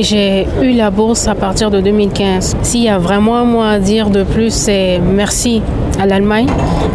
J'ai eu la bourse à partir de 2015. S'il y a vraiment un à dire de plus, c'est merci à l'Allemagne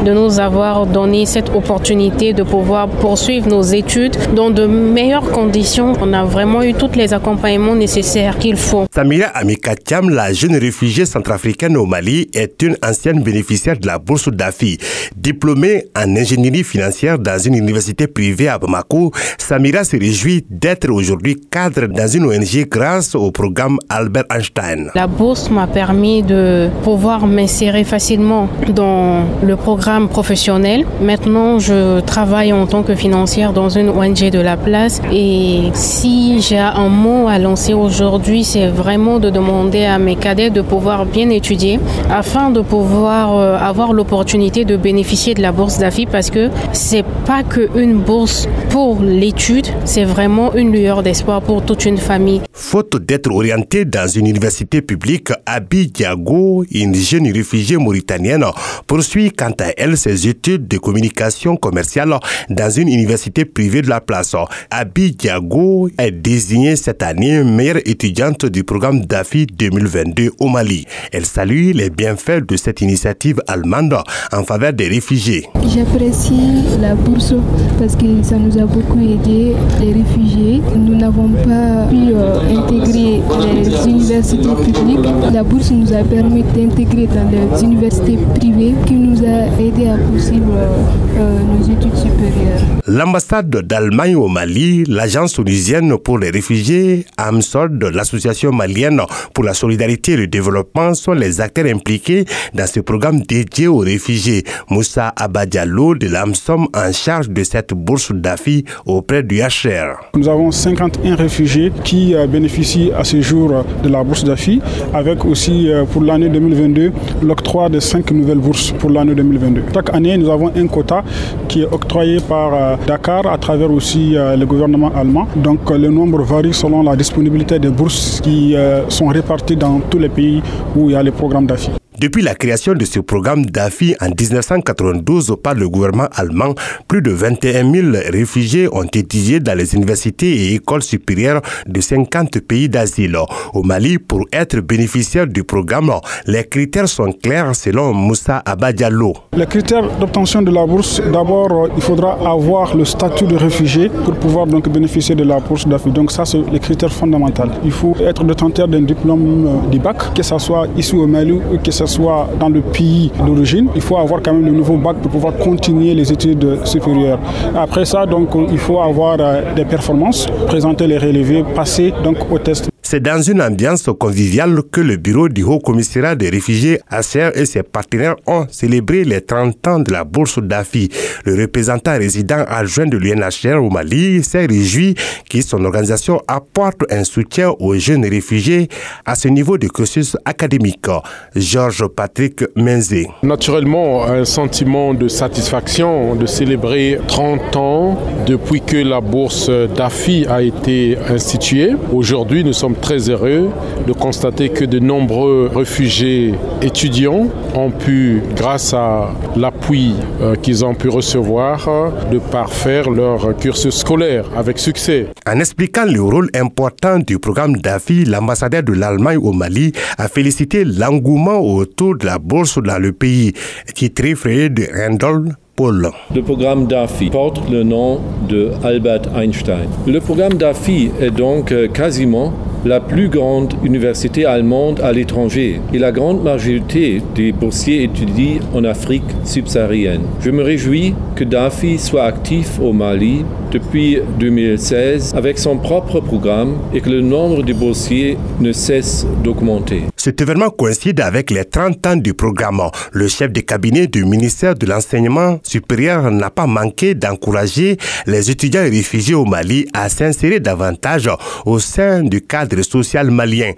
de nous avoir donné cette opportunité de pouvoir poursuivre nos études dans de meilleures conditions. On a vraiment eu tous les accompagnements nécessaires qu'il faut. Samira Amikatiam, la jeune réfugiée centrafricaine au Mali, est une ancienne bénéficiaire de la bourse d'AFI. Diplômée en ingénierie financière dans une université privée à Bamako, Samira se réjouit d'être aujourd'hui cadre dans une ONG au programme Albert Einstein. La bourse m'a permis de pouvoir m'insérer facilement dans le programme professionnel. Maintenant, je travaille en tant que financière dans une ONG de la place et si j'ai un mot à lancer aujourd'hui, c'est vraiment de demander à mes cadets de pouvoir bien étudier afin de pouvoir euh, avoir l'opportunité de bénéficier de la bourse d'AFI parce que c'est pas que une bourse pour l'étude, c'est vraiment une lueur d'espoir pour toute une famille. D'être orientée dans une université publique, Abi Diago, une jeune réfugiée mauritanienne, poursuit quant à elle ses études de communication commerciale dans une université privée de la place. Abi Diago est désignée cette année meilleure étudiante du programme DAFI 2022 au Mali. Elle salue les bienfaits de cette initiative allemande en faveur des réfugiés. J'apprécie la bourse parce que ça nous a beaucoup aidé, les réfugiés. Nous n'avons pas pu euh, intégrer les universités publiques. La bourse nous a permis d'intégrer dans les universités privées qui nous a aidé à poursuivre euh, euh, nos études supérieures. L'ambassade d'Allemagne au Mali, l'agence tunisienne pour les réfugiés, AMSOD, l'association malienne pour la solidarité et le développement sont les acteurs impliqués dans ce programme dédié aux réfugiés. Moussa Abadialo de l'AMSOM en charge de cette bourse d'AFI auprès du HR. Nous avons 51 réfugiés qui euh, bénéficient à ce jour de la bourse d'AFI, avec aussi pour l'année 2022 l'octroi de 5 nouvelles bourses pour l'année 2022. Chaque année, nous avons un quota qui est octroyé par Dakar à travers aussi le gouvernement allemand. Donc le nombre varie selon la disponibilité des bourses qui sont réparties dans tous les pays où il y a les programmes d'AFI. Depuis la création de ce programme d'AFI en 1992 par le gouvernement allemand, plus de 21 000 réfugiés ont étudié dans les universités et écoles supérieures de 50 pays d'asile. Au Mali, pour être bénéficiaire du programme, les critères sont clairs selon Moussa Abadiallo. Les critères d'obtention de la bourse, d'abord, il faudra avoir le statut de réfugié pour pouvoir donc bénéficier de la bourse d'AFI. Donc ça, c'est les critères fondamentaux. Il faut être détenteur d'un diplôme du bac, que ce soit ici au Mali ou que ce soit dans le pays d'origine, il faut avoir quand même le nouveau bac pour pouvoir continuer les études supérieures. Après ça, donc, il faut avoir des performances, présenter les relevés, passer donc au test. C'est dans une ambiance conviviale que le bureau du Haut Commissariat des réfugiés ACR et ses partenaires ont célébré les 30 ans de la bourse d'AFI. Le représentant résident adjoint de l'UNHCR au Mali s'est réjoui que son organisation apporte un soutien aux jeunes réfugiés à ce niveau de cursus académique. Georges Patrick Menzé. Naturellement, un sentiment de satisfaction de célébrer 30 ans depuis que la bourse d'AFI a été instituée. Aujourd'hui, nous sommes très heureux de constater que de nombreux réfugiés étudiants ont pu, grâce à l'appui qu'ils ont pu recevoir, de parfaire leur cursus scolaire avec succès. En expliquant le rôle important du programme DAFI, l'ambassadeur de l'Allemagne au Mali a félicité l'engouement autour de la bourse dans le pays, titré frère de Randall Paul. Le programme DAFI porte le nom de Albert Einstein. Le programme DAFI est donc quasiment la plus grande université allemande à l'étranger et la grande majorité des boursiers étudient en Afrique subsaharienne. Je me réjouis que DAFI soit actif au Mali depuis 2016 avec son propre programme et que le nombre de boursiers ne cesse d'augmenter. Cet événement coïncide avec les 30 ans du programme. Le chef de cabinet du ministère de l'Enseignement supérieur n'a pas manqué d'encourager les étudiants et réfugiés au Mali à s'insérer davantage au sein du cadre social malien.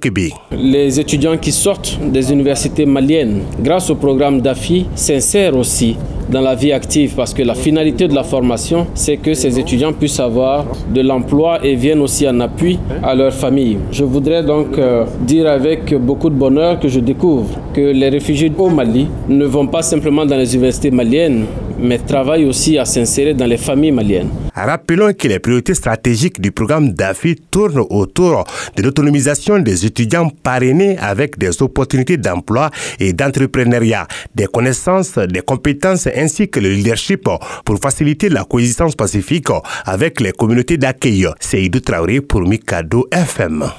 Kebe. Les étudiants qui sortent des universités maliennes, grâce au programme DAFI, s'insèrent aussi dans la vie active parce que la finalité de la formation, c'est que ces étudiants puissent avoir de l'emploi et viennent aussi en appui à leur famille. Je voudrais donc euh, dire avec beaucoup de bonheur que je découvre que les réfugiés au Mali ne vont pas simplement dans les universités maliennes, mais travaillent aussi à s'insérer dans les familles maliennes. Rappelons que les priorités stratégiques du programme DAFI tournent autour de l'autonomisation des étudiants parrainés avec des opportunités d'emploi et d'entrepreneuriat, des connaissances, des compétences ainsi que le leadership pour faciliter la coexistence pacifique avec les communautés d'accueil. C'est Idou Traoré pour Mikado FM.